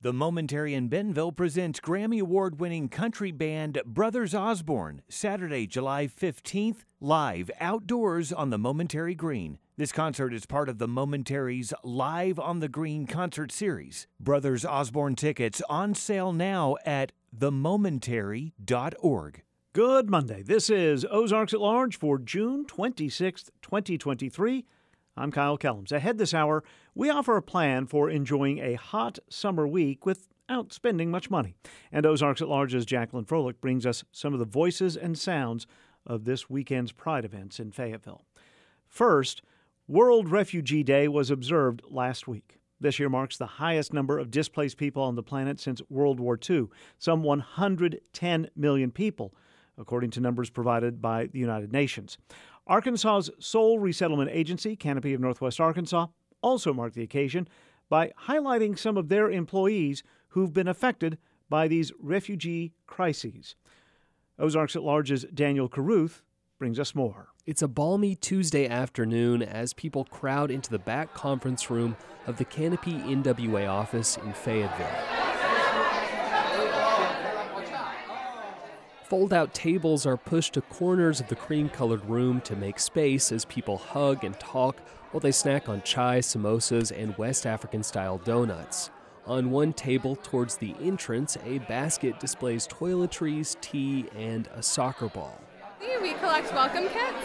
The Momentary in Bentonville presents Grammy Award winning country band Brothers Osborne, Saturday, July 15th, live outdoors on the Momentary Green. This concert is part of the Momentary's Live on the Green concert series. Brothers Osborne tickets on sale now at themomentary.org. Good Monday. This is Ozarks at Large for June 26th, 2023. I'm Kyle Kellums. Ahead this hour, we offer a plan for enjoying a hot summer week without spending much money. And Ozarks at Large's Jacqueline Froelich brings us some of the voices and sounds of this weekend's Pride events in Fayetteville. First, World Refugee Day was observed last week. This year marks the highest number of displaced people on the planet since World War II, some 110 million people, according to numbers provided by the United Nations. Arkansas's sole resettlement agency, Canopy of Northwest Arkansas, also marked the occasion by highlighting some of their employees who've been affected by these refugee crises. Ozarks at Large's Daniel Caruth brings us more. It's a balmy Tuesday afternoon as people crowd into the back conference room of the Canopy NWA office in Fayetteville. Fold out tables are pushed to corners of the cream colored room to make space as people hug and talk while they snack on chai, samosas, and West African style donuts. On one table towards the entrance, a basket displays toiletries, tea, and a soccer ball. We collect welcome kits,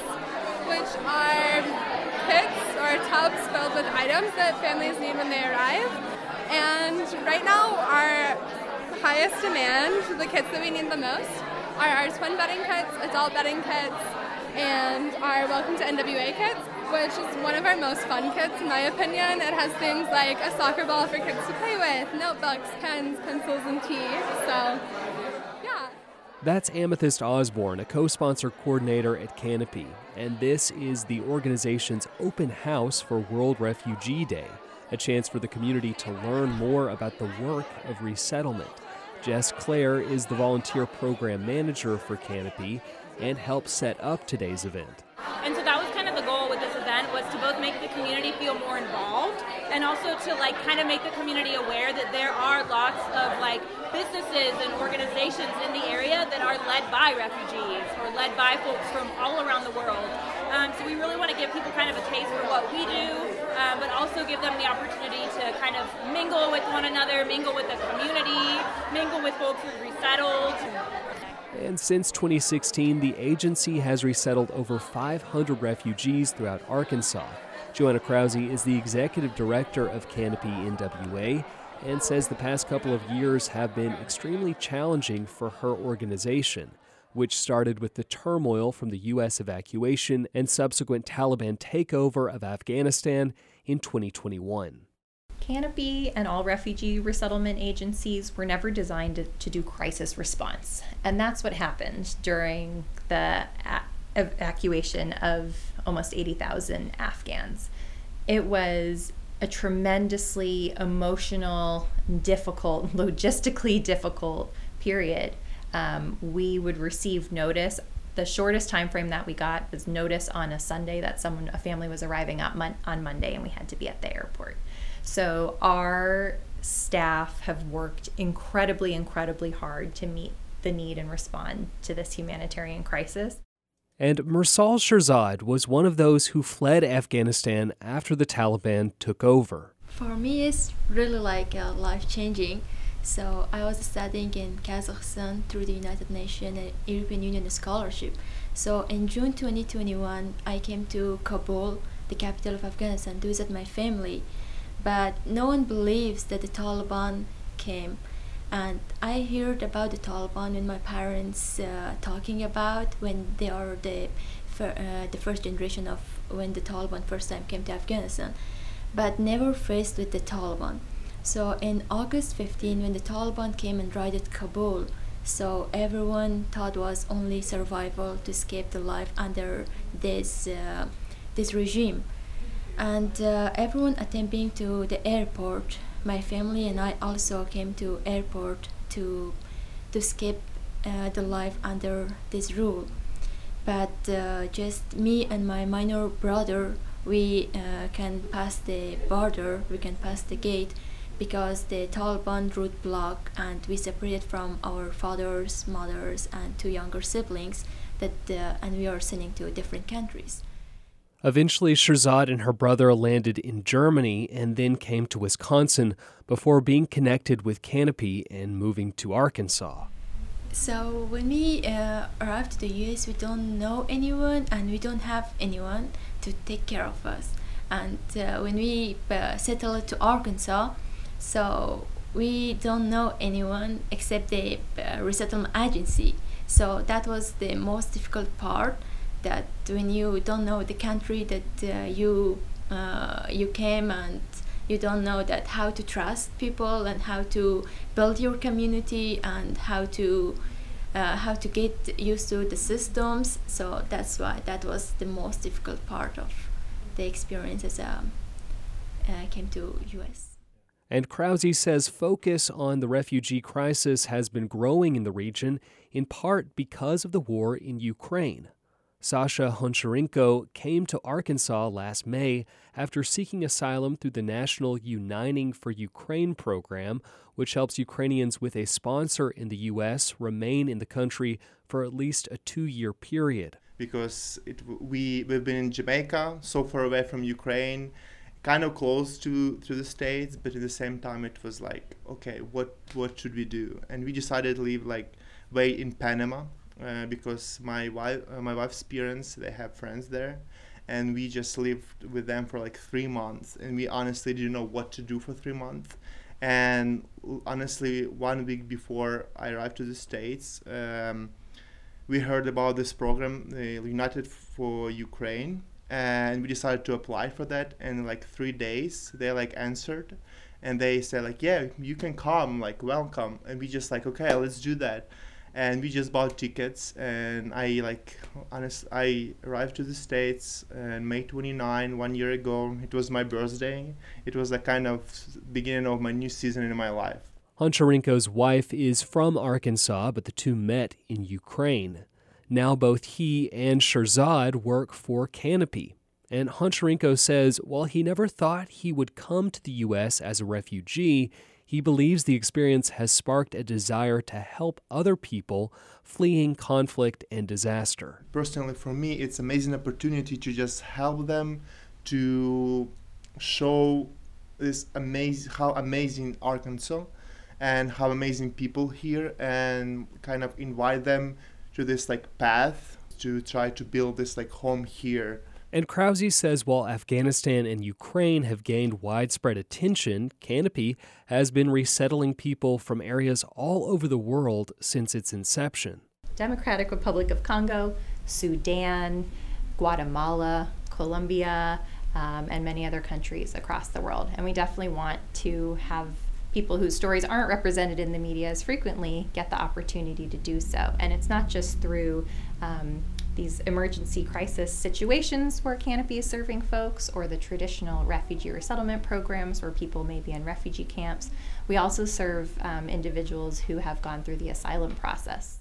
which are kits or tubs filled with items that families need when they arrive. And right now, our highest demand, the kits that we need the most, are our twin bedding kits, adult bedding kits, and our Welcome to NWA kits, which is one of our most fun kits in my opinion. It has things like a soccer ball for kids to play with, notebooks, pens, pencils, and tea. So, yeah. That's Amethyst Osborne, a co sponsor coordinator at Canopy, and this is the organization's open house for World Refugee Day, a chance for the community to learn more about the work of resettlement. Jess Clare is the volunteer program manager for Canopy and helped set up today's event. And so that was kind of the goal with this event was to both make the community feel more involved and also to like kind of make the community aware that there are lots of like businesses and organizations in the area that are led by refugees or led by folks from all around the world. Um, so we really want to give people kind of a taste for what we do, um, but also give them the opportunity to kind of mingle with one another, mingle with the community, mingle with folks who've resettled. And since 2016, the agency has resettled over 500 refugees throughout Arkansas. Joanna Krause is the executive director of Canopy NWA and says the past couple of years have been extremely challenging for her organization, which started with the turmoil from the U.S. evacuation and subsequent Taliban takeover of Afghanistan in 2021. Canopy and all refugee resettlement agencies were never designed to, to do crisis response. And that's what happened during the evacuation of almost 80,000 Afghans. It was a tremendously emotional, difficult, logistically difficult period. Um, we would receive notice. The shortest time frame that we got was notice on a Sunday that someone, a family was arriving mon- on Monday, and we had to be at the airport. So our staff have worked incredibly, incredibly hard to meet the need and respond to this humanitarian crisis. And Mursal Shirzad was one of those who fled Afghanistan after the Taliban took over. For me, it's really like uh, life changing. So I was studying in Kazakhstan through the United Nations and European Union scholarship. So in June 2021, I came to Kabul, the capital of Afghanistan, to visit my family but no one believes that the Taliban came. And I heard about the Taliban when my parents uh, talking about when they are the uh, the first generation of when the Taliban first time came to Afghanistan, but never faced with the Taliban. So in August 15, when the Taliban came and raided Kabul, so everyone thought was only survival to escape the life under this uh, this regime. And uh, everyone attending to the airport my family and i also came to airport to to skip uh, the life under this rule. But uh, just me and my minor brother we uh, can pass the border we can pass the gate because the Taliban route blocked and we separated from our fathers, mothers, and two younger siblings that uh, and we are sending to different countries. Eventually, Shirzad and her brother landed in Germany and then came to Wisconsin before being connected with Canopy and moving to Arkansas. So when we uh, arrived to the US, we don't know anyone and we don't have anyone to take care of us. And uh, when we uh, settled to Arkansas, so we don't know anyone except the uh, resettlement agency. So that was the most difficult part. That when you don't know the country that uh, you uh, you came and you don't know that how to trust people and how to build your community and how to uh, how to get used to the systems so that's why that was the most difficult part of the experience as um, I came to us and Krause says focus on the refugee crisis has been growing in the region in part because of the war in Ukraine Sasha Honcharenko came to Arkansas last May after seeking asylum through the National Uniting for Ukraine program, which helps Ukrainians with a sponsor in the U.S. remain in the country for at least a two year period. Because it, we, we've been in Jamaica, so far away from Ukraine, kind of close to, to the States, but at the same time, it was like, okay, what, what should we do? And we decided to leave, like, way in Panama uh, because my wife, uh, my wife's parents, they have friends there, and we just lived with them for like three months, and we honestly didn't know what to do for three months. And honestly, one week before I arrived to the states, um, we heard about this program, United for Ukraine, and we decided to apply for that. And like three days, they like answered, and they said like, yeah, you can come, like welcome. And we just like, okay, let's do that and we just bought tickets and i like honest i arrived to the states and may 29 one year ago it was my birthday it was a kind of beginning of my new season in my life Honcharenko's wife is from Arkansas, but the two met in Ukraine. Now both he and Shirzad work for Canopy. And Honcharenko says while he never thought he would come to the U.S. as a refugee, he believes the experience has sparked a desire to help other people fleeing conflict and disaster. Personally, for me, it's amazing opportunity to just help them to show this amazing how amazing Arkansas and how amazing people here and kind of invite them to this like path to try to build this like home here and Krause says while Afghanistan and Ukraine have gained widespread attention, Canopy has been resettling people from areas all over the world since its inception. Democratic Republic of Congo, Sudan, Guatemala, Colombia, um, and many other countries across the world. And we definitely want to have people whose stories aren't represented in the media as frequently get the opportunity to do so. And it's not just through um, these emergency crisis situations where Canopy is serving folks, or the traditional refugee resettlement programs where people may be in refugee camps. We also serve um, individuals who have gone through the asylum process.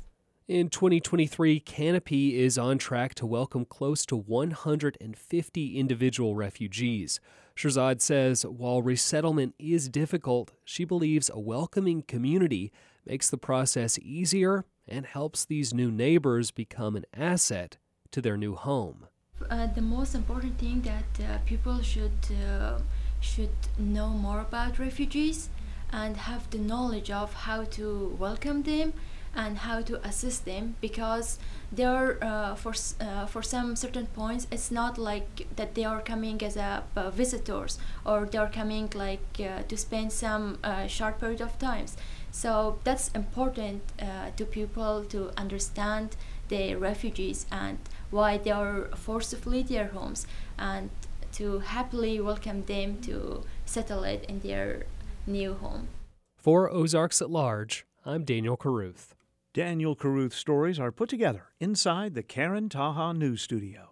In 2023, Canopy is on track to welcome close to 150 individual refugees. Shirzad says while resettlement is difficult, she believes a welcoming community makes the process easier and helps these new neighbors become an asset to their new home. Uh, the most important thing that uh, people should uh, should know more about refugees and have the knowledge of how to welcome them and how to assist them because they are uh, for uh, for some certain points it's not like that they are coming as a uh, visitors or they are coming like uh, to spend some uh, short period of times so that's important uh, to people to understand the refugees and why they are forced to flee their homes and to happily welcome them to settle it in their new home. For Ozarks at Large, I'm Daniel Caruth. Daniel Caruth's stories are put together inside the Karen Taha News Studio.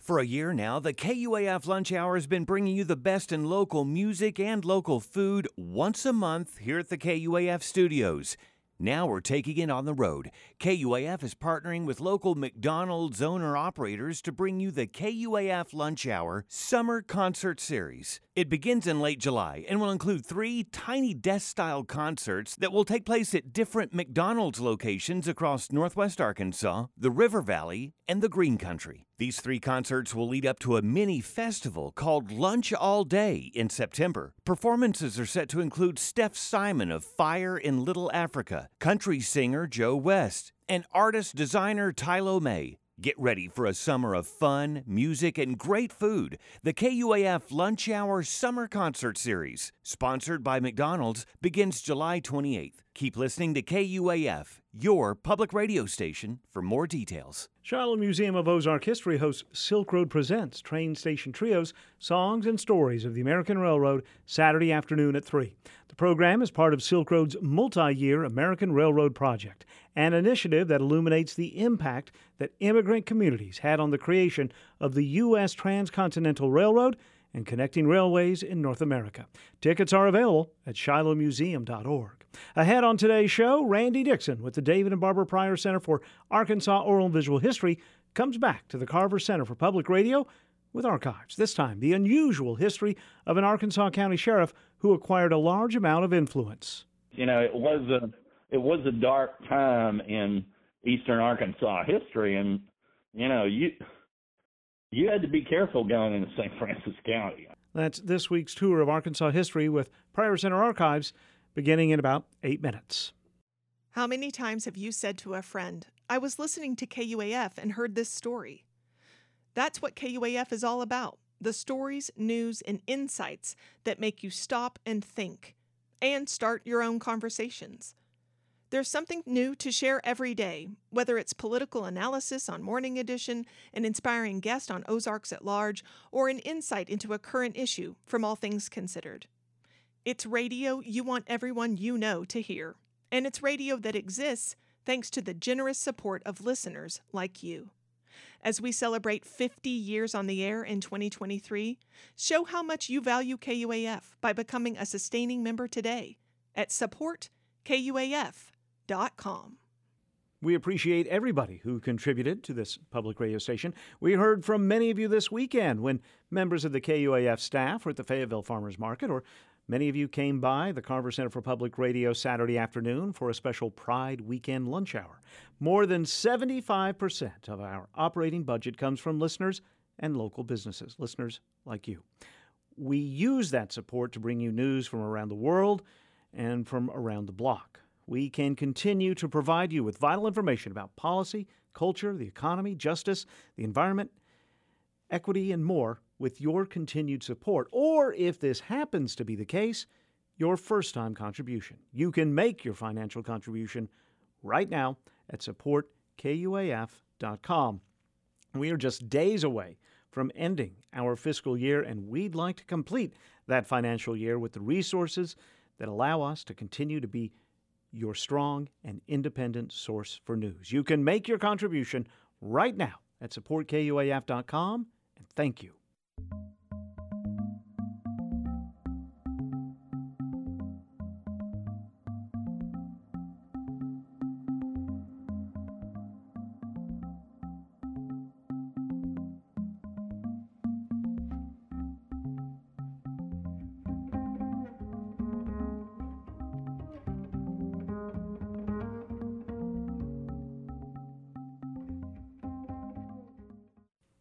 For a year now, the KUAF Lunch Hour has been bringing you the best in local music and local food once a month here at the KUAF studios. Now we're taking it on the road. KUAF is partnering with local McDonald's owner operators to bring you the KUAF Lunch Hour Summer Concert Series. It begins in late July and will include three tiny desk style concerts that will take place at different McDonald's locations across Northwest Arkansas, the River Valley, and the Green Country. These three concerts will lead up to a mini festival called Lunch All Day in September. Performances are set to include Steph Simon of Fire in Little Africa, country singer Joe West, and artist designer Tylo May. Get ready for a summer of fun, music, and great food. The KUAF Lunch Hour Summer Concert Series, sponsored by McDonald's, begins July 28th. Keep listening to KUAF, your public radio station, for more details. Shiloh Museum of Ozark History hosts Silk Road Presents Train Station Trios, Songs and Stories of the American Railroad, Saturday afternoon at 3. The program is part of Silk Road's multi year American Railroad Project, an initiative that illuminates the impact that immigrant communities had on the creation of the U.S. Transcontinental Railroad and connecting railways in North America. Tickets are available at shilohmuseum.org. Ahead on today's show, Randy Dixon with the David and Barbara Pryor Center for Arkansas Oral and Visual History comes back to the Carver Center for Public Radio with archives. This time, the unusual history of an Arkansas County sheriff who acquired a large amount of influence. You know, it was a it was a dark time in eastern Arkansas history, and you know you you had to be careful going into St. Francis County. That's this week's tour of Arkansas history with Pryor Center Archives beginning in about eight minutes. How many times have you said to a friend, I was listening to KUAF and heard this story? That's what KUAF is all about the stories, news, and insights that make you stop and think and start your own conversations. There's something new to share every day, whether it's political analysis on Morning Edition, an inspiring guest on Ozarks at Large, or an insight into a current issue from All Things Considered. It's radio you want everyone you know to hear, and it's radio that exists thanks to the generous support of listeners like you. As we celebrate 50 years on the air in 2023, show how much you value KUAF by becoming a sustaining member today at supportkuaf.com. We appreciate everybody who contributed to this public radio station. We heard from many of you this weekend when members of the KUAF staff were at the Fayetteville Farmers Market or Many of you came by the Carver Center for Public Radio Saturday afternoon for a special Pride Weekend lunch hour. More than 75% of our operating budget comes from listeners and local businesses, listeners like you. We use that support to bring you news from around the world and from around the block. We can continue to provide you with vital information about policy, culture, the economy, justice, the environment, equity, and more with your continued support, or if this happens to be the case, your first time contribution. You can make your financial contribution right now at supportkuaf.com. We are just days away from ending our fiscal year, and we'd like to complete that financial year with the resources that allow us to continue to be your strong and independent source for news. You can make your contribution right now at supportkuaf.com, and thank you. Thank you.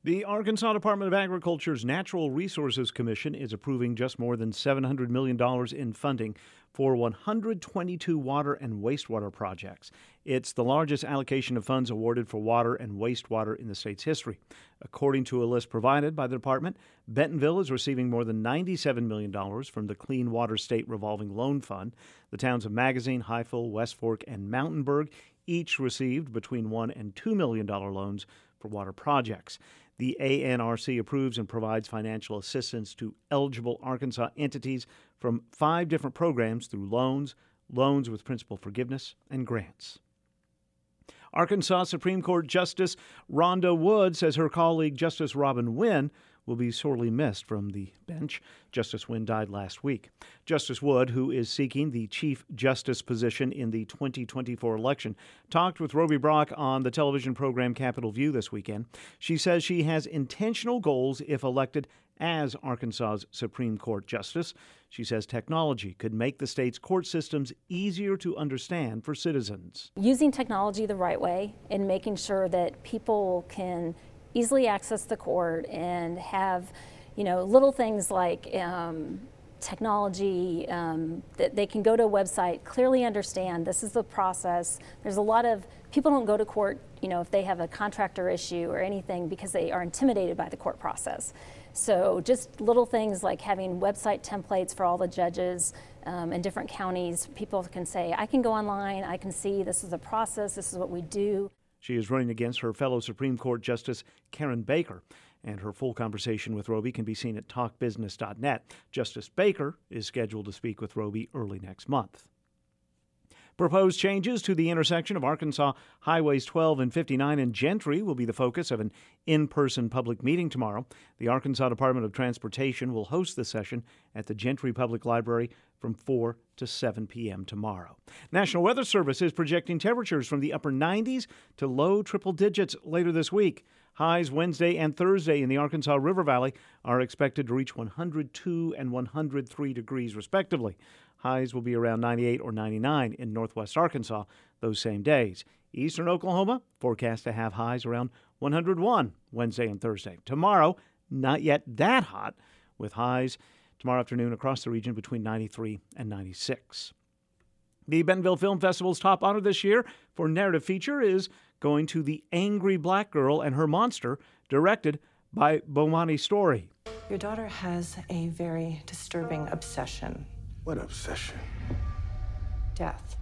The Arkansas Department of Agriculture's Natural Resources Commission is approving just more than $700 million in funding for 122 water and wastewater projects. It's the largest allocation of funds awarded for water and wastewater in the state's history. According to a list provided by the department, Bentonville is receiving more than $97 million from the Clean Water State Revolving Loan Fund. The towns of Magazine, Highfill, West Fork, and Mountainburg each received between $1 and $2 million loans for water projects. The ANRC approves and provides financial assistance to eligible Arkansas entities from five different programs through loans, loans with principal forgiveness, and grants. Arkansas Supreme Court Justice Rhonda Wood says her colleague Justice Robin Wynne will be sorely missed from the bench. Justice Wynne died last week. Justice Wood, who is seeking the Chief Justice position in the 2024 election, talked with Roby Brock on the television program Capitol View this weekend. She says she has intentional goals if elected as Arkansas's Supreme Court Justice. She says technology could make the state's court systems easier to understand for citizens. Using technology the right way and making sure that people can easily access the court and have, you know, little things like um, technology um, that they can go to a website, clearly understand this is the process. There's a lot of people don't go to court, you know, if they have a contractor issue or anything because they are intimidated by the court process. So just little things like having website templates for all the judges um, in different counties. People can say, I can go online, I can see this is a process, this is what we do. She is running against her fellow Supreme Court Justice Karen Baker, and her full conversation with Roby can be seen at talkbusiness.net. Justice Baker is scheduled to speak with Roby early next month. Proposed changes to the intersection of Arkansas Highways 12 and 59 in Gentry will be the focus of an in person public meeting tomorrow. The Arkansas Department of Transportation will host the session at the Gentry Public Library from 4 to 7 p.m. tomorrow. National Weather Service is projecting temperatures from the upper 90s to low triple digits later this week. Highs Wednesday and Thursday in the Arkansas River Valley are expected to reach 102 and 103 degrees, respectively. Highs will be around 98 or 99 in northwest Arkansas those same days. Eastern Oklahoma forecast to have highs around 101 Wednesday and Thursday. Tomorrow, not yet that hot, with highs tomorrow afternoon across the region between 93 and 96. The Bentonville Film Festival's top honor this year for narrative feature is going to The Angry Black Girl and Her Monster, directed by Bomani Story. Your daughter has a very disturbing obsession what obsession? Death.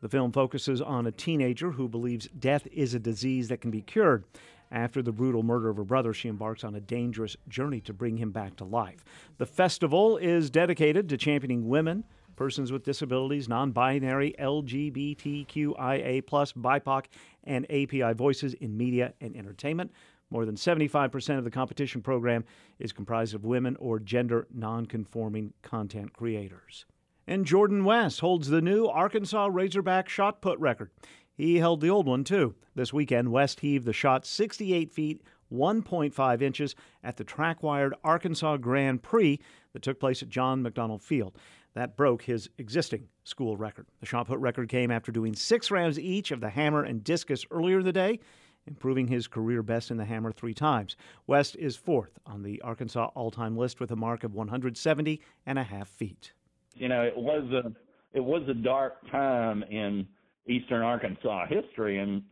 The film focuses on a teenager who believes death is a disease that can be cured. After the brutal murder of her brother, she embarks on a dangerous journey to bring him back to life. The festival is dedicated to championing women, persons with disabilities, non binary, LGBTQIA, BIPOC, and API voices in media and entertainment. More than 75% of the competition program is comprised of women or gender nonconforming content creators. And Jordan West holds the new Arkansas Razorback shot put record. He held the old one too. This weekend, West heaved the shot 68 feet 1.5 inches at the track wired Arkansas Grand Prix that took place at John McDonnell Field. That broke his existing school record. The shot put record came after doing six rounds each of the hammer and discus earlier in the day improving his career best in the hammer three times. West is fourth on the Arkansas all-time list with a mark of 170 and a half feet. You know, it was a it was a dark time in eastern Arkansas history, and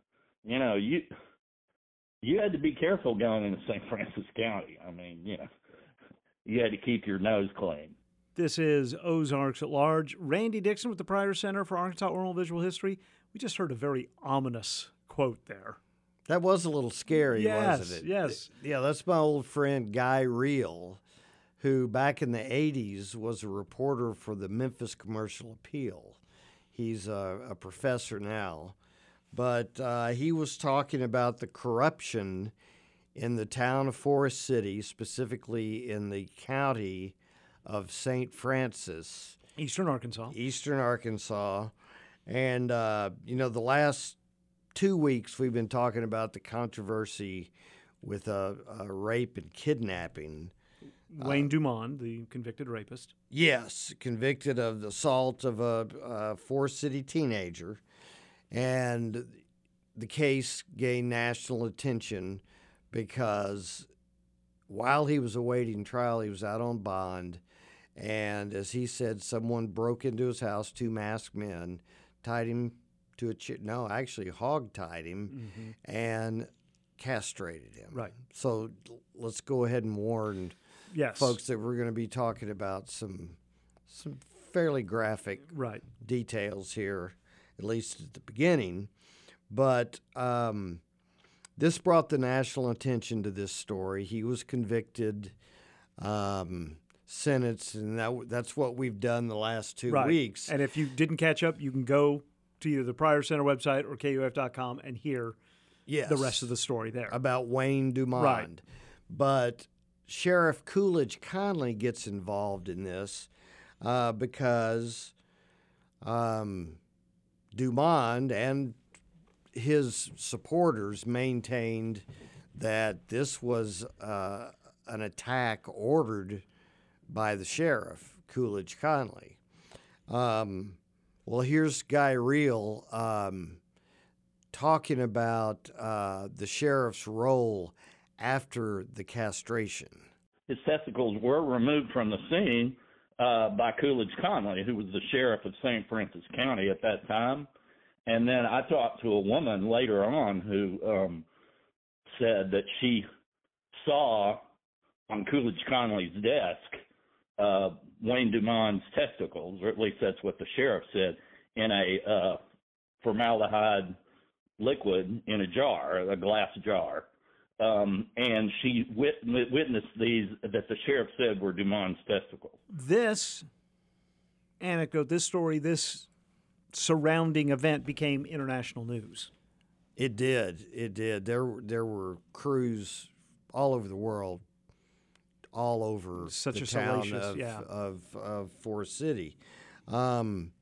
you know you you had to be careful going into St. Francis County. I mean, you know, you had to keep your nose clean. This is Ozarks at Large. Randy Dixon with the Pryor Center for Arkansas Oral Visual History. We just heard a very ominous quote there. That was a little scary, yes, wasn't it? Yes. Yeah, that's my old friend Guy Reel, who back in the 80s was a reporter for the Memphis Commercial Appeal. He's a, a professor now. But uh, he was talking about the corruption in the town of Forest City, specifically in the county of St. Francis. Eastern Arkansas. Eastern Arkansas. And, uh, you know, the last two weeks we've been talking about the controversy with a, a rape and kidnapping. Wayne uh, Dumond, the convicted rapist. Yes, convicted of the assault of a, a Forest City teenager. And the case gained national attention because while he was awaiting trial, he was out on bond. And as he said, someone broke into his house, two masked men, tied him to a chair. No, actually hog-tied him mm-hmm. and castrated him. Right. So let's go ahead and warn yes. folks that we're going to be talking about some some fairly graphic right. details here, at least at the beginning. But um, this brought the national attention to this story. He was convicted, um, sentenced, and that, that's what we've done the last two right. weeks. And if you didn't catch up, you can go to either the Pryor Center website or KUF.com and hear yes. the rest of the story there about Wayne Dumond. Right. But Sheriff Coolidge Conley gets involved in this uh, because um, Dumond and his supporters maintained that this was uh, an attack ordered by the sheriff, Coolidge Conley. Um, well, here's Guy Reel um, talking about uh, the sheriff's role after the castration. His testicles were removed from the scene uh, by Coolidge Conley, who was the sheriff of St. Francis County at that time. And then I talked to a woman later on who um, said that she saw on Coolidge Conley's desk uh, Wayne Dumond's testicles, or at least that's what the sheriff said, in a uh, formaldehyde liquid in a jar, a glass jar. Um, and she wit- witnessed these that the sheriff said were Dumond's testicles. This anecdote, this story, this surrounding event became international news. It did. It did. There, there were crews all over the world, all over Such the a town of, yeah. of, of Forest City. Um,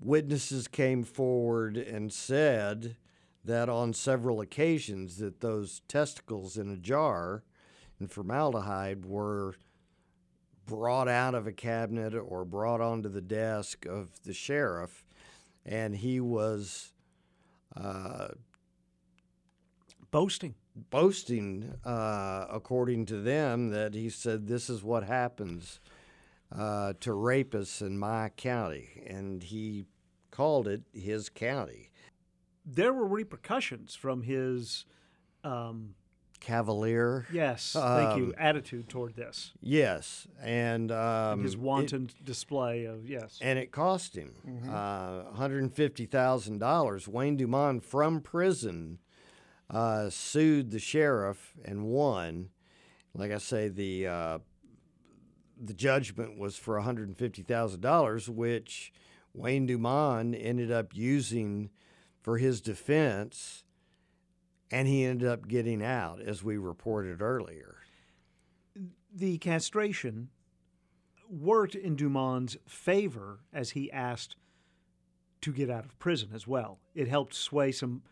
witnesses came forward and said that on several occasions that those testicles in a jar in formaldehyde were brought out of a cabinet or brought onto the desk of the sheriff, and he was uh, boasting. Boasting, uh, according to them, that he said, This is what happens uh, to rapists in my county. And he called it his county. There were repercussions from his. Um, Cavalier. Yes, thank Um, you. Attitude toward this. Yes, and um, his it- wanton display of yes. and it cost him Mhm. uh, $150,000. Wayne Dumond from prison uh, sued the sheriff and won. Like I say, the uh, the judgment was for $150,000, which Wayne Dumond ended up using for his defense, and he ended up getting out, as we reported earlier. the castration worked in Dumond's favor as he asked to get out of prison as well. It helped sway some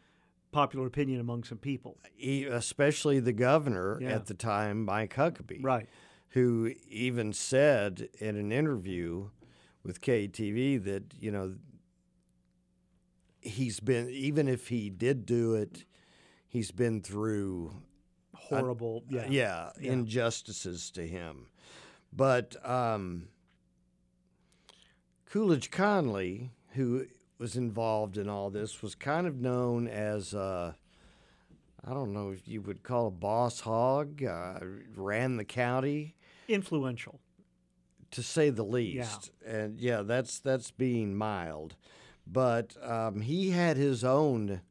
popular opinion among some people. e- especially the governor Yeah. at the time, Mike Huckabee, right? Who even said in an interview with KTV that you know he's been even if he did do it, he's been through Horrible, yeah. yeah, Yeah. injustices to him. But um, Coolidge Conley, who was involved in all this, was kind of known as uh, I don't know if you would call a boss hog, uh, ran the county, Influential. to say the least. And yeah, that's that's being mild. But um, he had his own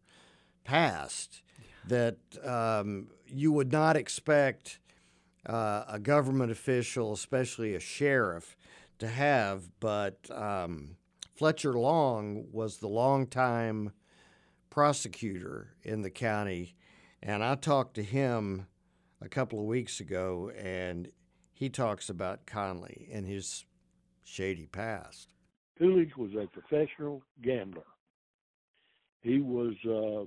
past that um, you would not expect uh, a government official, especially a sheriff, to have. But um, Fletcher Long was the longtime prosecutor in the county, and I talked to him a couple of weeks ago, and he talks about Conley and his shady past. Coolidge was a professional gambler. He was uh,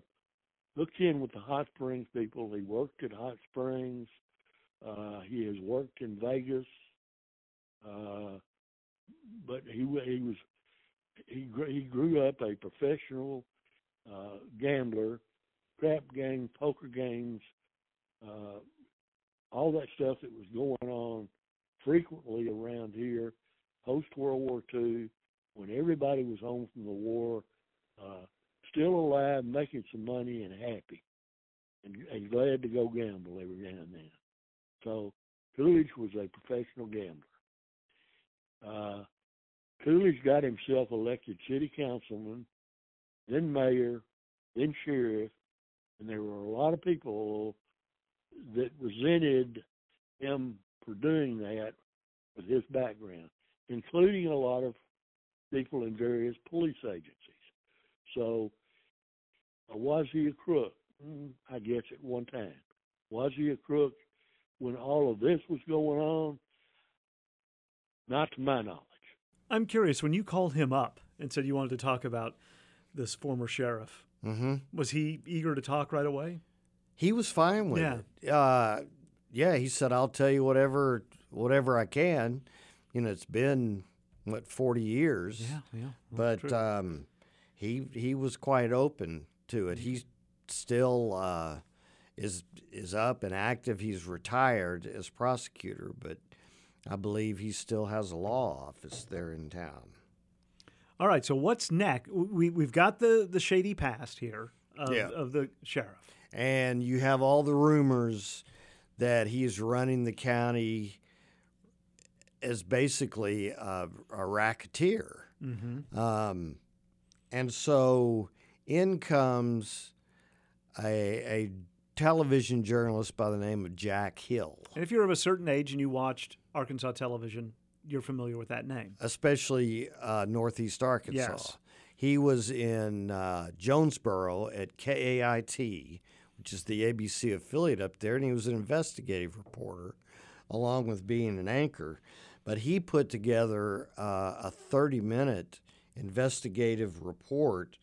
hooked in with the Hot Springs people. He worked at Hot Springs. Uh, he has worked in Vegas. Uh, but he he was he grew, he grew up a professional uh, gambler, crap game, poker games, uh, all that stuff that was going on frequently around here post World War II, when everybody was home from the war, uh, still alive, making some money, and happy, and, and glad to go gamble every now and then. So Coolidge was a professional gambler. Uh, Coolidge got himself elected city councilman, then mayor, then sheriff, and there were a lot of people that resented him for doing that with his background, including a lot of people in various police agencies. So, uh, was he a crook? Mm, I guess at one time. Was he a crook when all of this was going on? Not to my knowledge. I'm curious when you called him up and said you wanted to talk about this former sheriff. Mm-hmm. Was he eager to talk right away? He was fine with Yeah. it. Uh, yeah, he said, "I'll tell you whatever, whatever I can." You know, it's been what forty years. Yeah, yeah, But um, he he was quite open to it. He still uh, is is up and active. He's retired as prosecutor, but I believe he still has a law office there in town. All right. So what's next? We we've got the the shady past here of, Yeah. of the sheriff. and you have all the rumors that he's running the county as basically a, a racketeer. Mm-hmm. Um, and so in comes a, a television journalist by the name of Jack Hill, And if you're of a certain age and you watched Arkansas television, you're familiar with that name. especially uh, Northeast Arkansas. Yes. He was in uh, Jonesboro at KAIT, which is the ABC affiliate up there, and he was an investigative reporter along with being an anchor. But he put together uh, a 30 minute investigative report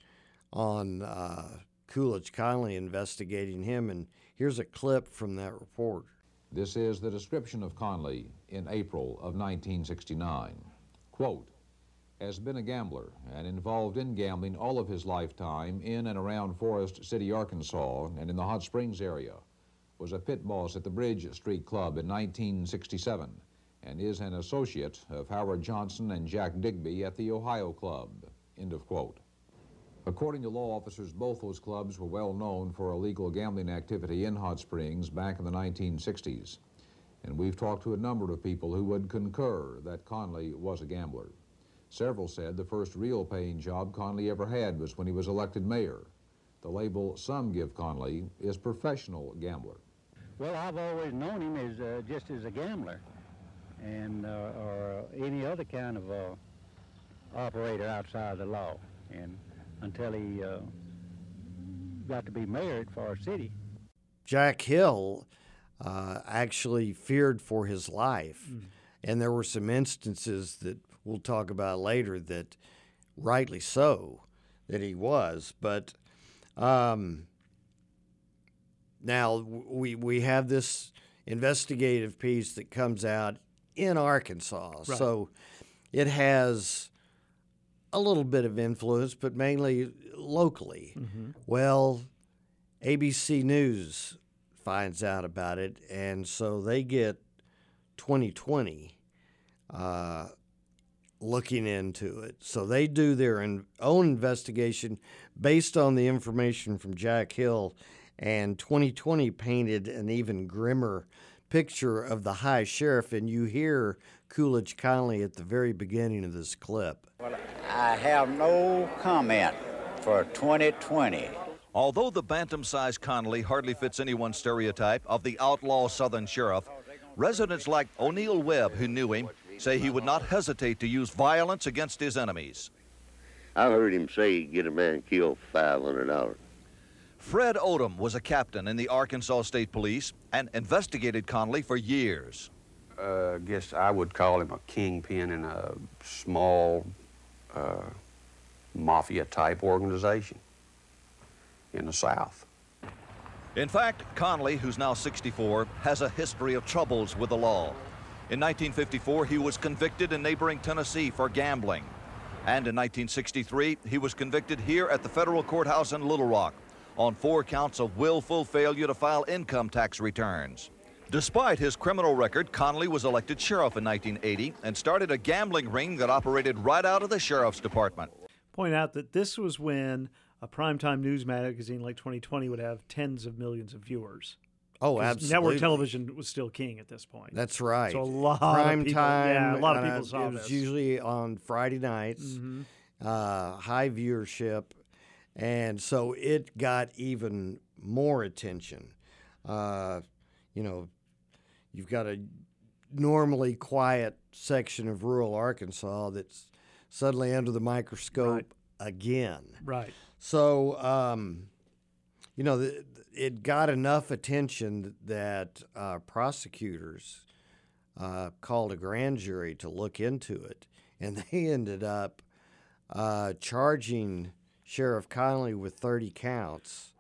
on uh, Coolidge Conley investigating him. And here's a clip from that report. This is the description of Conley in April of 1969. Quote, has been a gambler and involved in gambling all of his lifetime in and around Forest City, Arkansas, and in the Hot Springs area. Was a pit boss at the Bridge Street Club in 1967 and is an associate of Howard Johnson and Jack Digby at the Ohio Club. End of quote. According to law officers, both those clubs were well known for illegal gambling activity in Hot Springs back in the 1960s. And we've talked to a number of people who would concur that Conley was a gambler. Several said the first real paying job Conley ever had was when he was elected mayor. The label some give Conley is professional gambler. Well, I've always known him as uh, just as a gambler, and uh, or any other kind of uh, operator outside of the law. And until he uh, got to be mayor for our city, Jack Hill uh, actually feared for his life. And there were some instances that we'll talk about later that, rightly so, that he was. But um, now we, we have this investigative piece that comes out in Arkansas. Right. So it has a little bit of influence, but mainly locally. Mhm. Well, ABC News finds out about it, and so they get 2020 uh, looking into it. So they do their in- own investigation based on the information from Jack Hill, and 2020 painted an even grimmer picture of the high sheriff. And you hear Coolidge Conley at the very beginning of this clip. Well, I have no comment for 2020. Although the bantam sized Connolly hardly fits anyone's stereotype of the outlaw Southern sheriff, residents like O'Neill Webb, who knew him, say he would not hesitate to use violence against his enemies. I heard him say he'd get a man killed for five hundred dollars. Fred Odom was a captain in the Arkansas State Police and investigated Connolly for years. uh, I guess I would call him a kingpin in a small uh, mafia type organization in the South. In fact, Connolly, who's now 64, has a history of troubles with the law. In 1954, he was convicted in neighboring Tennessee for gambling. And in 1963, he was convicted here at the federal courthouse in Little Rock on four counts of willful failure to file income tax returns. Despite his criminal record, Connolly was elected sheriff in 1980 and started a gambling ring that operated right out of the sheriff's department. Point out that this was when a primetime news magazine like 2020 would have tens of millions of viewers. Oh, absolutely. Network television was still king at this point. That's right. So a lot Prime of people, time. yeah, a lot of uh, people saw It was this. usually on Friday nights. Mhm. Uh, high viewership, and so it got even more attention. Uh, you know, you've got a normally quiet section of rural Arkansas that's suddenly under the microscope again. Right. So, um, you know, th- it got enough attention that uh, prosecutors uh, called a grand jury to look into it, and they ended up uh, charging Sheriff Connolly with 30 counts.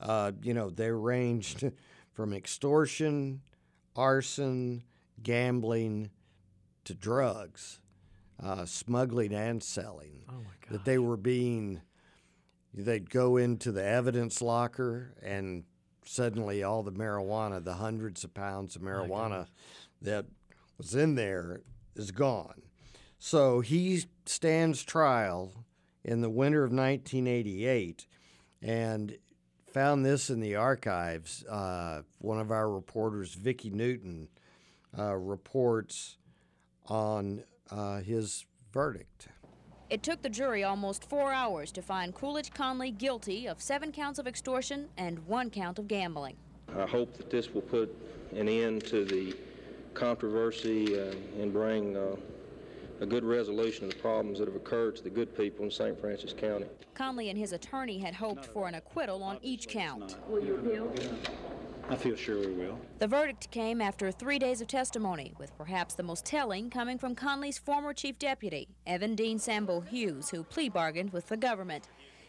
Uh, you know, they ranged from extortion, arson, gambling, to drugs, uh, smuggling and selling. Oh my That they were being, they'd go into the evidence locker and suddenly all the marijuana, the hundreds of pounds of marijuana that was in there, is gone. So he stands trial in the winter of 1988 and found this in the archives. Uh, one of our reporters, Vicki Newton, uh, reports on uh, his verdict. It took the jury almost four hours to find Coolidge Conley guilty of seven counts of extortion and one count of gambling. I hope that this will put an end to the controversy uh, and bring uh, a good resolution of the problems that have occurred to the good people in St. Francis County. Conley and his attorney had hoped for an acquittal on each count. Will you appeal? I feel sure we will. The verdict came after three days of testimony, with perhaps the most telling coming from Conley's former chief deputy, Evan Dean Sambo Hughes, who plea bargained with the government.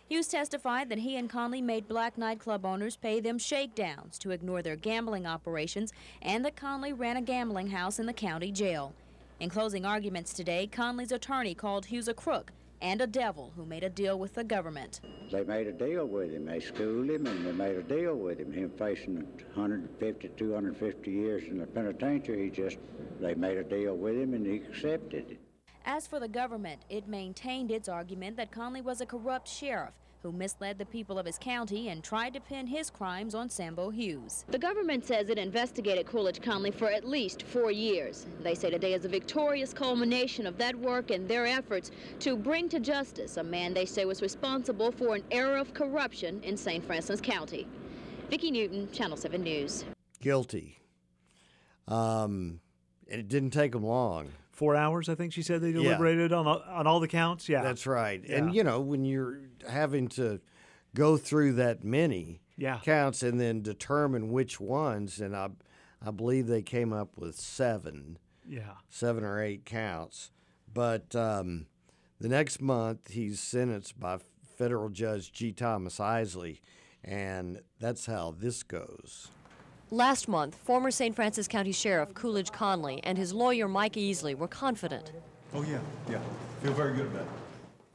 Hughes testified that he and Conley made black nightclub owners pay them shakedowns to ignore their gambling operations, and that Conley ran a gambling house in the county jail. In closing arguments today, Conley's attorney called Hughes a crook and a devil who made a deal with the government. They made a deal with him. They schooled him and they made a deal with him. Him facing 150, 250 years in the penitentiary, he just, they made a deal with him and he accepted it. As for the government, it maintained its argument that Conley was a corrupt sheriff who misled the people of his county and tried to pin his crimes on Sambo Hughes. The government says it investigated Coolidge Conley for at least four years. They say today is a victorious culmination of that work and their efforts to bring to justice a man they say was responsible for an era of corruption in St. Francis County. Vicki Newton, Channel 7 News. Guilty. Um, and it didn't take them long. Four hours, I think she said they Yeah. deliberated on on all the counts. Yeah, That's right. Yeah. And you know, when you're having to go through that many Yeah. counts and then determine which ones, and I, I believe they came up with seven, Yeah. seven or eight counts. But um, the next month, he's sentenced by federal judge G. Thomas Eisele, and that's how this goes. Last month, former St. Francis County Sheriff Coolidge Conley and his lawyer Mike Easley were confident. Oh, yeah, yeah. Feel very good about it.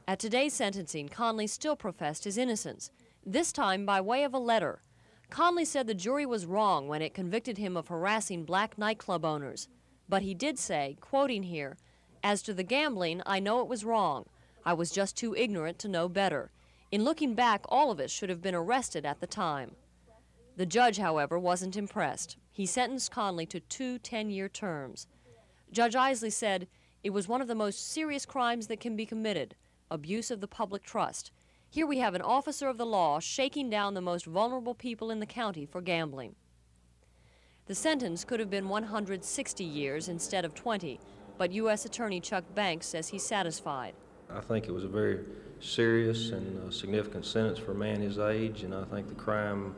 At today's sentencing, Conley still professed his innocence, this time by way of a letter. Conley said the jury was wrong when it convicted him of harassing black nightclub owners. But he did say, quoting here, As to the gambling, I know it was wrong. I was just too ignorant to know better. In looking back, all of us should have been arrested at the time. The judge, however, wasn't impressed. He sentenced Conley to two 10 year terms. Judge Eisele said it was one of the most serious crimes that can be committed abuse of the public trust. Here we have an officer of the law shaking down the most vulnerable people in the county for gambling. The sentence could have been 160 years instead of 20, but U.S. Attorney Chuck Banks says he's satisfied. I think it was a very serious and uh, significant sentence for a man his age, and I think the crime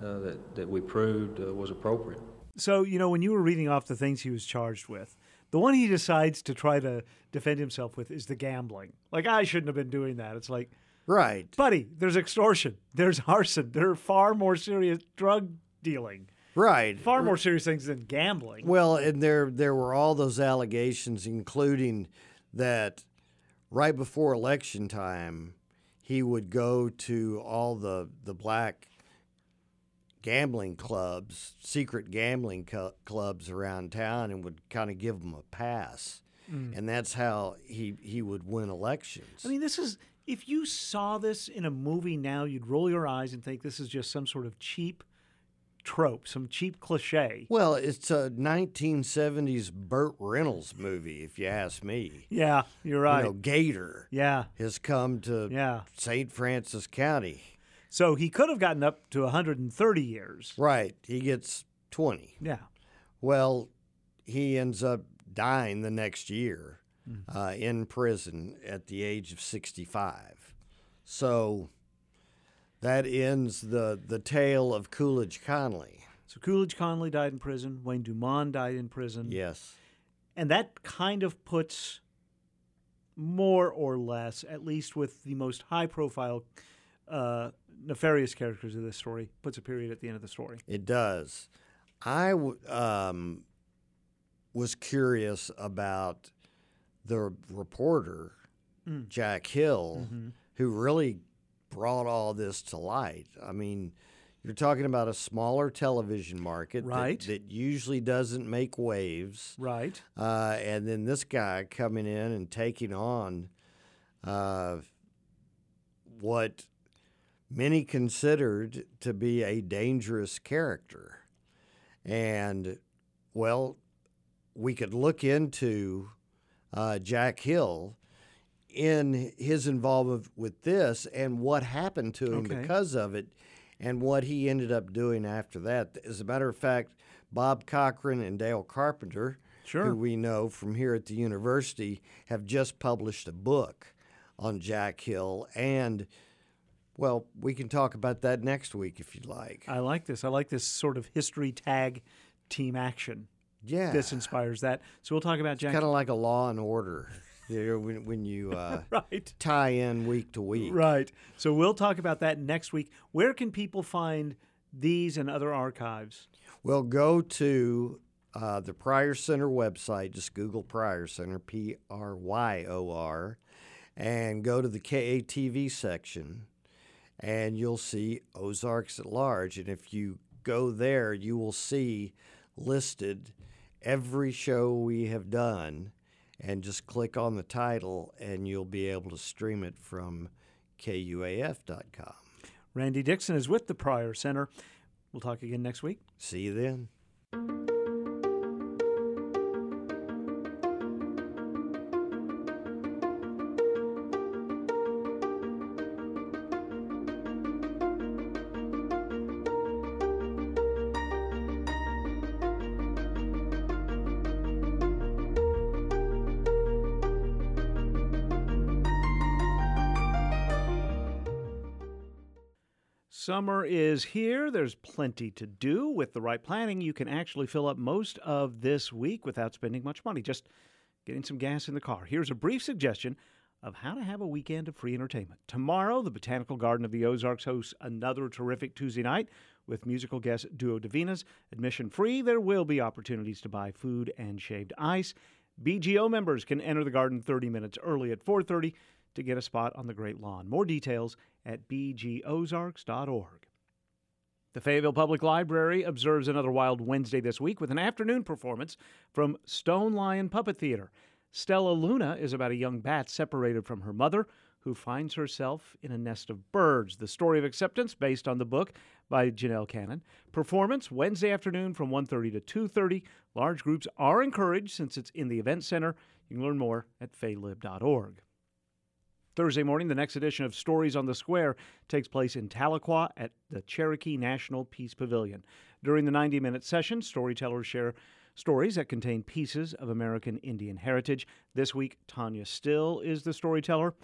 that, that we proved uh, was appropriate. So, you know, when you were reading off the things he was charged with, the one he decides to try to defend himself with is the gambling. Like, I shouldn't have been doing that. It's like, right. Buddy, there's extortion, there's arson, there are far more serious drug dealing. Right. Far more serious things than gambling. Well, and there there were all those allegations, including that right before election time, he would go to all the the black gambling clubs, secret gambling cu- clubs around town, and would kind of give them a pass, Mm. and that's how he he would win elections. I mean, this is if you saw this in a movie now, you'd roll your eyes and think this is just some sort of cheap trope, some cheap cliche. Well, it's a 1970s Burt Reynolds movie, if you ask me. Yeah, you're right. You know, Gator. Yeah. Has come to Yeah. St. Francis County. So he could have gotten up to 130 years. Right. He gets 20. Yeah. Well, he ends up dying the next year Mm. uh, in prison at the age of 65. So That ends the, the tale of Coolidge Conley. So Coolidge Conley died in prison. Wayne Dumond died in prison. Yes. And that kind of puts more or less, at least with the most high profile uh, nefarious characters of this story, puts a period at the end of the story. It does. I w- um, was curious about the reporter, Mm. Jack Hill, Mhm. who really brought all this to light. I mean, you're talking about a smaller television market that- Right. that, usually doesn't make waves. Right. Uh, and then this guy coming in and taking on uh, what many considered to be a dangerous character. And, well, we could look into uh, Jack Hill in his involvement with this and what happened to him Okay. because of it and what he ended up doing after that. As a matter of fact, Bob Cochran and Dale Carpenter, Sure. who we know from here at the university, have just published a book on Jack Hill. And, well, we can talk about that next week if you'd like. I like this. I like this sort of history tag team action. Yeah. This inspires that. So we'll talk about Jack. Kind of like a law and order. When, when you uh, right. tie in week to week. Right. So we'll talk about that next week. Where can people find these and other archives? Well, go to uh, the Pryor Center website. Just Google Pryor Center, P R Y O R, and go to the KATV section, and you'll see Ozarks at Large. And if you go there, you will see listed every show we have done, and just click on the title, and you'll be able to stream it from KUAF.com. Randy Dixon is with the Pryor Center. We'll talk again next week. See you then. Summer is here. There's plenty to do. With the right planning, you can actually fill up most of this week without spending much money, just getting some gas in the car. Here's a brief suggestion of how to have a weekend of free entertainment. Tomorrow, the Botanical Garden of the Ozarks hosts another terrific Tuesday night with musical guest Duo Divinas. Admission free, there will be opportunities to buy food and shaved ice. BGO members can enter the garden 30 minutes early at 4:30 to get a spot on the Great Lawn. More details at bgozarks.org. The Fayetteville Public Library observes another Wild Wednesday this week with an afternoon performance from Stone Lion Puppet Theater. Stellaluna is about a young bat separated from her mother who finds herself in a nest of birds. The story of acceptance based on the book by Janell Cannon. Performance Wednesday afternoon from 1:30 to 2:30. Large groups are encouraged since it's in the event center. You can learn more at faylib.org. Thursday morning, the next edition of Stories on the Square takes place in Tahlequah at the Cherokee National Peace Pavilion. During the 90 minute session, storytellers share stories that contain pieces of American Indian heritage. This week, Tanya Still is the storyteller.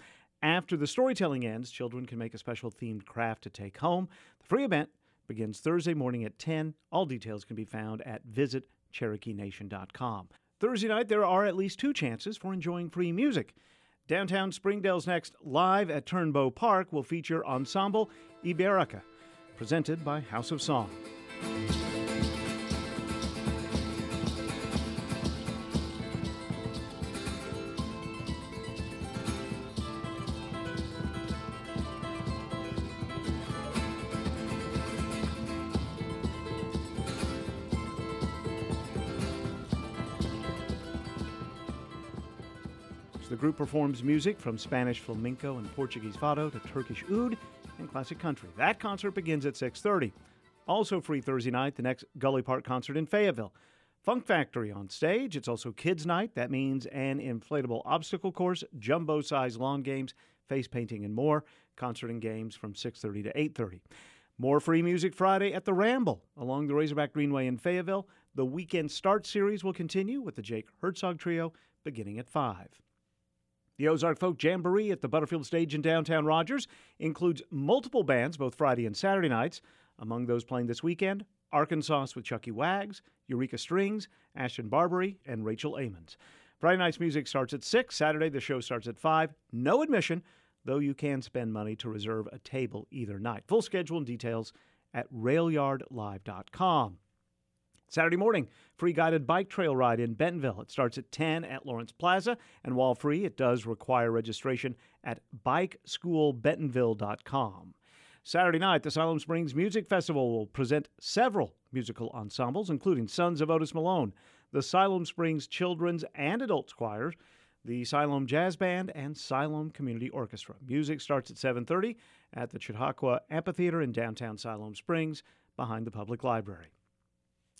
After the storytelling ends, children can make a special themed craft to take home. The free event begins Thursday morning at 10. All details can be found at visitcherokeenation.com. Thursday night, there are at least two chances for enjoying free music. Downtown Springdale's next Live at Turnbow Park will feature Ensemble Iberica, presented by House of Song. The group performs music from Spanish flamenco and Portuguese fado to Turkish oud and classic country. That concert begins at 6:30. Also free Thursday night, the next Gulley Park concert in Fayetteville. Funk Factory on stage. It's also kids night. That means an inflatable obstacle course, jumbo-sized lawn games, face painting and more. Concert and games from 6:30 to 8:30. More free music Friday at the Ramble along the Razorback Greenway in Fayetteville. The Weekend Start series will continue with the Jake Herzog Trio beginning at 5. The Ozark Folk Jamboree at the Butterfield Stage in downtown Rogers includes multiple bands both Friday and Saturday nights. Among those playing this weekend, Arkansas with Chucky Wags, Eureka Strings, Ashton Barbary, and Rachel Amons. Friday night's music starts at 6. Saturday, the show starts at 5. No admission, though you can spend money to reserve a table either night. Full schedule and details at railyardlive.com. Saturday morning, free guided bike trail ride in Bentonville. It starts at 10 at Lawrence Plaza, and while free, it does require registration at bikeschoolbentonville.com. Saturday night, the Siloam Springs Music Festival will present several musical ensembles, including Sons of Otis Malone, the Siloam Springs Children's and Adults Choirs, the Siloam Jazz Band, and Siloam Community Orchestra. Music starts at 7:30 at the Chautauqua Amphitheater in downtown Siloam Springs, behind the public library.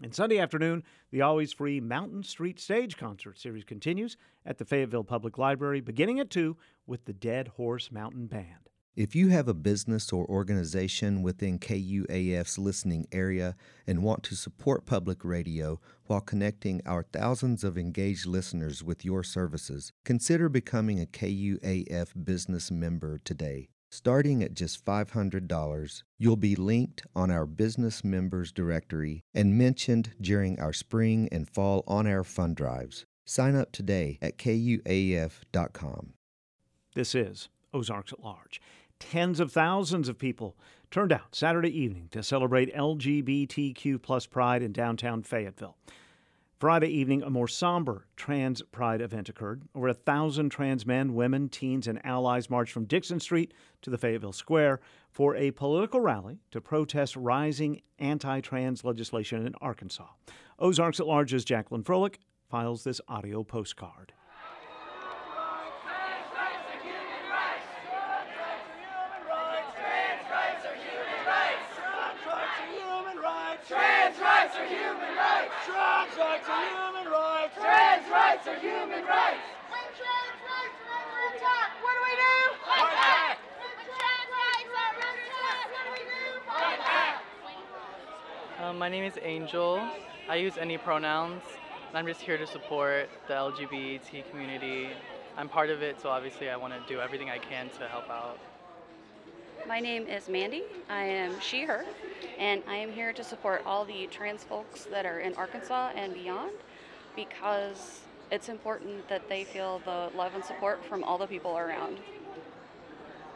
And Sunday afternoon, the always free Mountain Street Stage Concert Series continues at the Fayetteville Public Library, beginning at 2 with the Dead Horse Mountain Band. If you have a business or organization within KUAF's listening area and want to support public radio while connecting our thousands of engaged listeners with your services, consider becoming a KUAF business member today. Starting at just $500, you'll be linked on our business members directory and mentioned during our spring and fall on air fund drives. Sign up today at kuaf.com. This is Ozarks at Large. Tens of thousands of people turned out Saturday evening to celebrate LGBTQ plus pride in downtown Fayetteville. Friday evening, a more somber trans pride event occurred. Over a thousand trans men, women, teens, and allies marched from Dixon Street to the Fayetteville Square for a political rally to protest rising anti trans legislation in Arkansas. Ozarks at Large's Jacqueline Froelich files this audio postcard. Trans rights are human rights. Trans rights are human rights. Trans rights are human rights. When trans rights are under attack, what do we do? Fight back. When trans rights are under attack, what do we do? Fight back. Um, my name is Angel. I use any pronouns, and I'm just here to support the LGBT community. I'm part of it, so obviously I want to do everything I can to help out. My name is Mandy. I am she, her, and I am here to support all the trans folks that are in Arkansas and beyond because it's important that they feel the love and support from all the people around.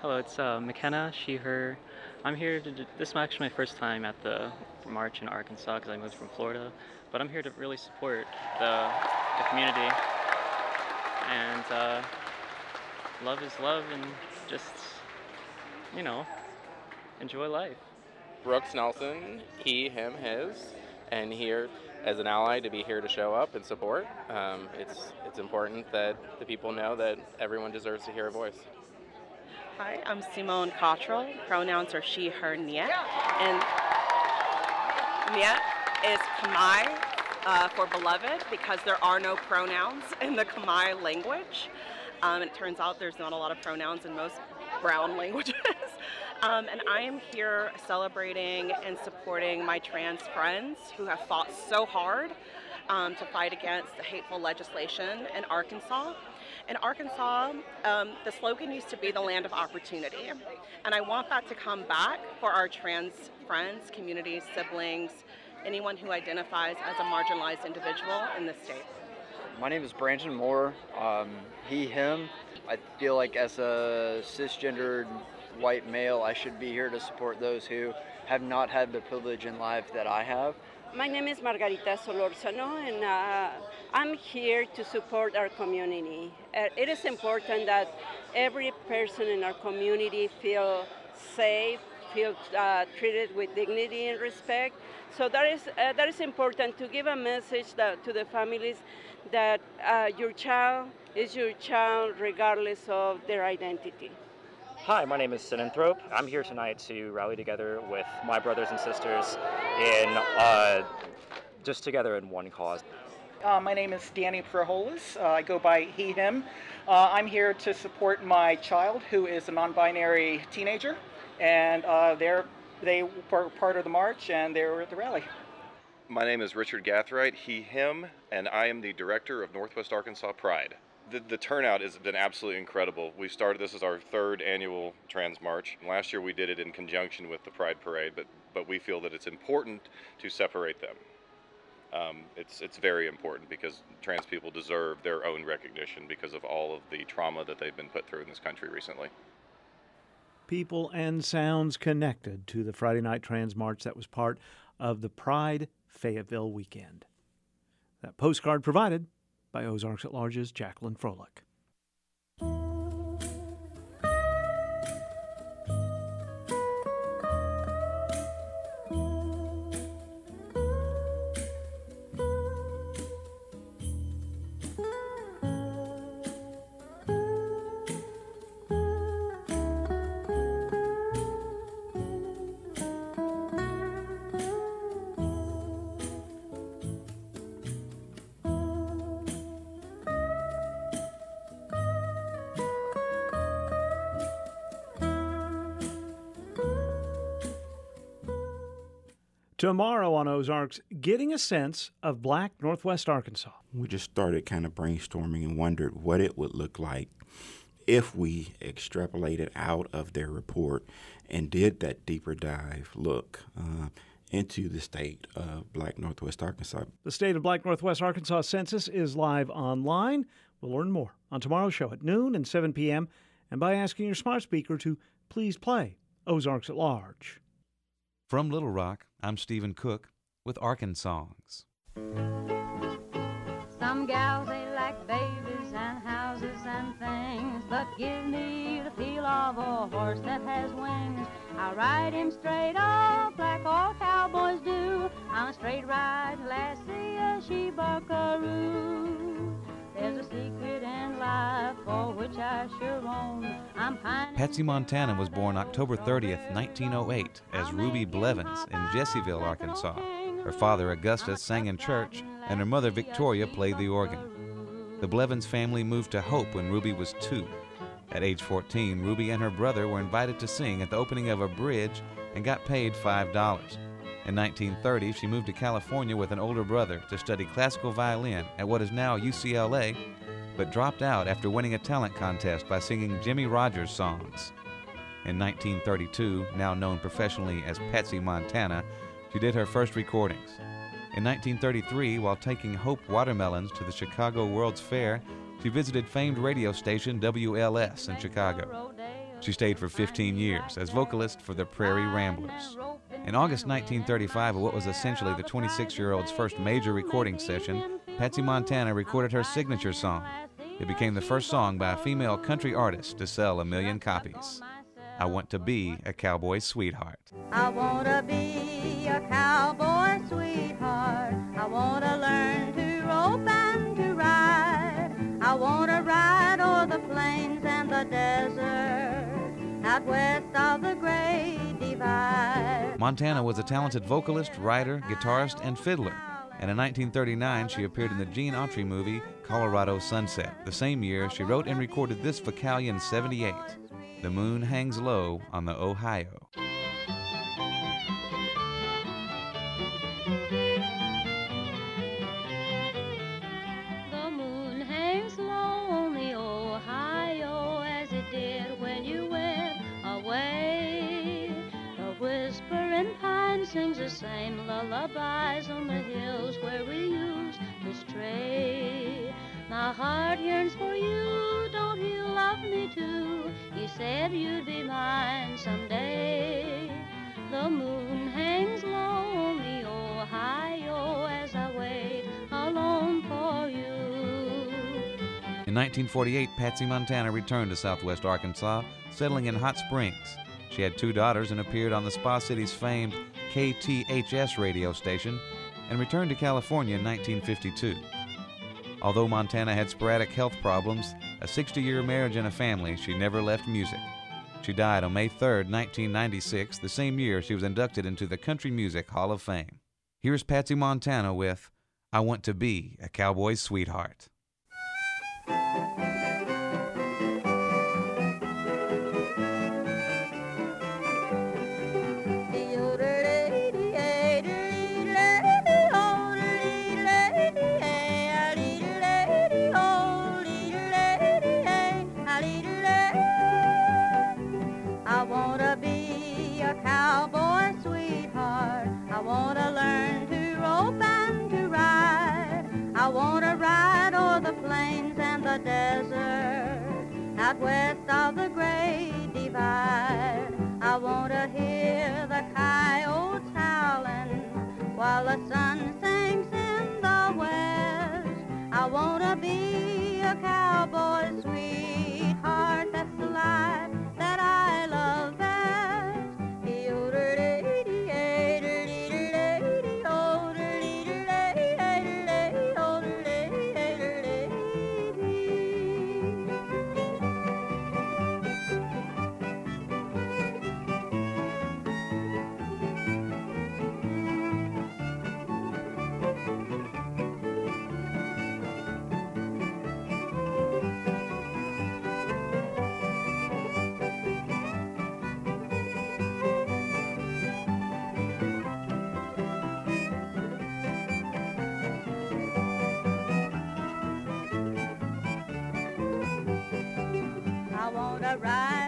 Hello, it's uh, McKenna, she, her. I'm here to. Do, this is actually my first time at the march in Arkansas because I moved from Florida, but I'm here to really support the, the community. And uh, love is love, and just you know, enjoy life. Brooks Nelson, he, him, his, and here as an ally to be here to show up and support. Um, it's it's important that the people know that everyone deserves to hear a voice. Hi, I'm Simone Cottrell. Pronouns are she, her, niet, and niet is Khmer uh, for beloved because there are no pronouns in the Khmer language. Um, it turns out there's not a lot of pronouns in most brown languages. Um, and I am here celebrating and supporting my trans friends who have fought so hard um, to fight against the hateful legislation in Arkansas. In Arkansas, um, the slogan used to be the land of opportunity. And I want that to come back for our trans friends, communities, siblings, anyone who identifies as a marginalized individual in this state. My name is Brandon Moore. Um, he, him. I feel like as a cisgendered white male, I should be here to support those who have not had the privilege in life that I have. My name is Margarita Solorzano, and uh, I'm here to support our community. Uh, it is important that every person in our community feel safe, feel uh, treated with dignity and respect. So that is uh, that is important to give a message that, to the families that uh, your child is your child regardless of their identity. Hi, my name is Sinanthrope. I'm here tonight to rally together with my brothers and sisters in uh, just together in one cause. Uh, my name is Danny Proholis. Uh, I go by he, him. Uh, I'm here to support my child who is a non binary teenager, and uh, they're, they were part of the march and they were at the rally. My name is Richard Gathright, he, him, and I am the director of Northwest Arkansas Pride. The, the turnout has been absolutely incredible. We started this is our third annual Trans March. Last year we did it in conjunction with the Pride Parade, but but we feel that it's important to separate them. Um, it's it's very important because trans people deserve their own recognition because of all of the trauma that they've been put through in this country recently. People and sounds connected to the Friday night Trans March that was part of the Pride Fayetteville weekend. That postcard provided by Ozarks at Large's Jacqueline Froelich. Tomorrow on Ozarks, getting a sense of black Northwest Arkansas. We just started kind of brainstorming and wondered what it would look like if we extrapolated out of their report and did that deeper dive look uh, into the state of Black Northwest Arkansas. The State of Black Northwest Arkansas census is live online. We'll learn more on tomorrow's show at noon and 7 p.m. and by asking your smart speaker to please play Ozarks at Large. From Little Rock, I'm Stephen Cook with Arkansongs. Some gals they like babies and houses and things, but give me the feel of a horse that has wings. I ride him straight up like all cowboys do. I'm a straight ride lassie, a she buckaroo. There's a secret in life for which I sure own. I'm pining. Patsy Montana was born October 30th, 1908, as Ruby Blevins in Jessieville, Arkansas. Her father, Augustus, sang in church, and her mother, Victoria, played the organ. The Blevins family moved to Hope when Ruby was two. At age 14, Ruby and her brother were invited to sing at the opening of a bridge and got paid $5. In 1930, she moved to California with an older brother to study classical violin at what is now UCLA, but dropped out after winning a talent contest by singing Jimmie Rodgers songs. In 1932, now known professionally as Patsy Montana, she did her first recordings. In 1933, while taking Hope watermelons to the Chicago World's Fair, she visited famed radio station WLS in Chicago. She stayed for 15 years as vocalist for the Prairie Ramblers. In August 1935, at what was essentially the 26 year old's first major recording session, Patsy Montana recorded her signature song. It became the first song by a female country artist to sell a million copies. I Want to Be a Cowboy Sweetheart. I want to be a cowboy sweetheart. I want to learn to rope and to ride. I want to ride o'er the plains and the desert out west of the Montana was a talented vocalist, writer, guitarist, and fiddler. And in 1939, she appeared in the Gene Autry movie Colorado Sunset. The same year, she wrote and recorded this Vocalion 78, The Moon Hangs Low on the Ohio. Lullabies on the hills where we used to stray. My heart yearns for you, don't you love me too? Said you'd be mine someday. The moon hangs low on the Ohio as I wait alone for you. In 1948, Patsy Montana returned to southwest Arkansas, settling in Hot Springs. She had two daughters and appeared on the Spa City's famed KTHS radio station and returned to California in 1952. Although Montana had sporadic health problems, a 60 year marriage, and a family, she never left music. She died on May 3, 1996, the same year she was inducted into the Country Music Hall of Fame. Here's Patsy Montana with I Want to Be a Cowboy's Sweetheart. west of the great divide. I want to hear the coyotes howling while the sun sinks in the west. I want to be a cowboy sweetheart that's alive. I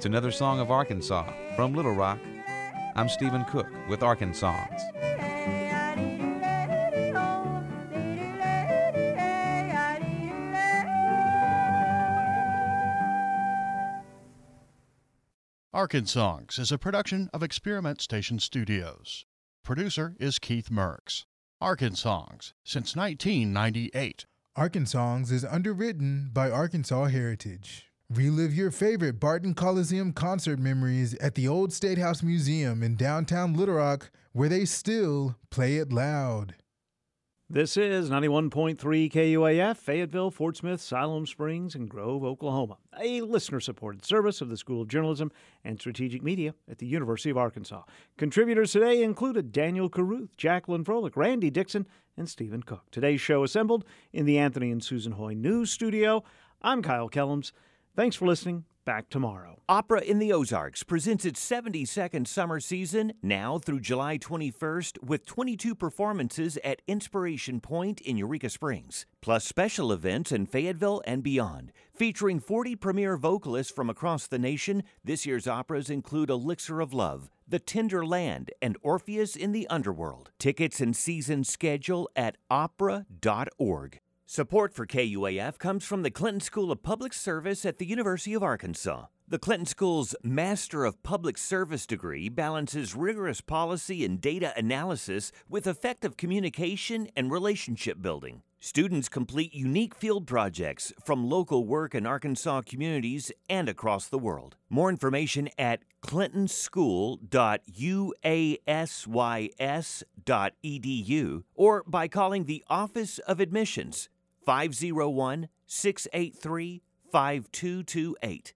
It's another song of Arkansas from Little Rock. I'm Stephen Cook with Arkansas. Arkansongs is a production of Experiment Station Studios. Producer is Keith Merks. Arkansongs since 1998. Arkansongs is underwritten by Arkansas Heritage. Relive your favorite Barton Coliseum concert memories at the Old State House Museum in downtown Little Rock, where they still play it loud. This is 91.3 KUAF, Fayetteville, Fort Smith, Siloam Springs, and Grove, Oklahoma, a listener supported service of the School of Journalism and Strategic Media at the University of Arkansas. Contributors today included Daniel Caruth, Jacqueline Froelich, Randy Dixon, and Stephen Cook. Today's show assembled in the Anthony and Susan Hoy News Studio. I'm Kyle Kellums. Thanks for listening. Back tomorrow. Opera in the Ozarks presents its 72nd summer season now through July 21st with 22 performances at Inspiration Point in Eureka Springs, plus special events in Fayetteville and beyond. Featuring 40 premier vocalists from across the nation, this year's operas include Elixir of Love, The Tender Land, and Orpheus in the Underworld. Tickets and season schedule at opera.org. Support for KUAF comes from the Clinton School of Public Service at the University of Arkansas. The Clinton School's Master of Public Service degree balances rigorous policy and data analysis with effective communication and relationship building. Students complete unique field projects from local work in Arkansas communities and across the world. More information at clintonschool.uasys.edu or by calling the Office of Admissions 501 683 5228.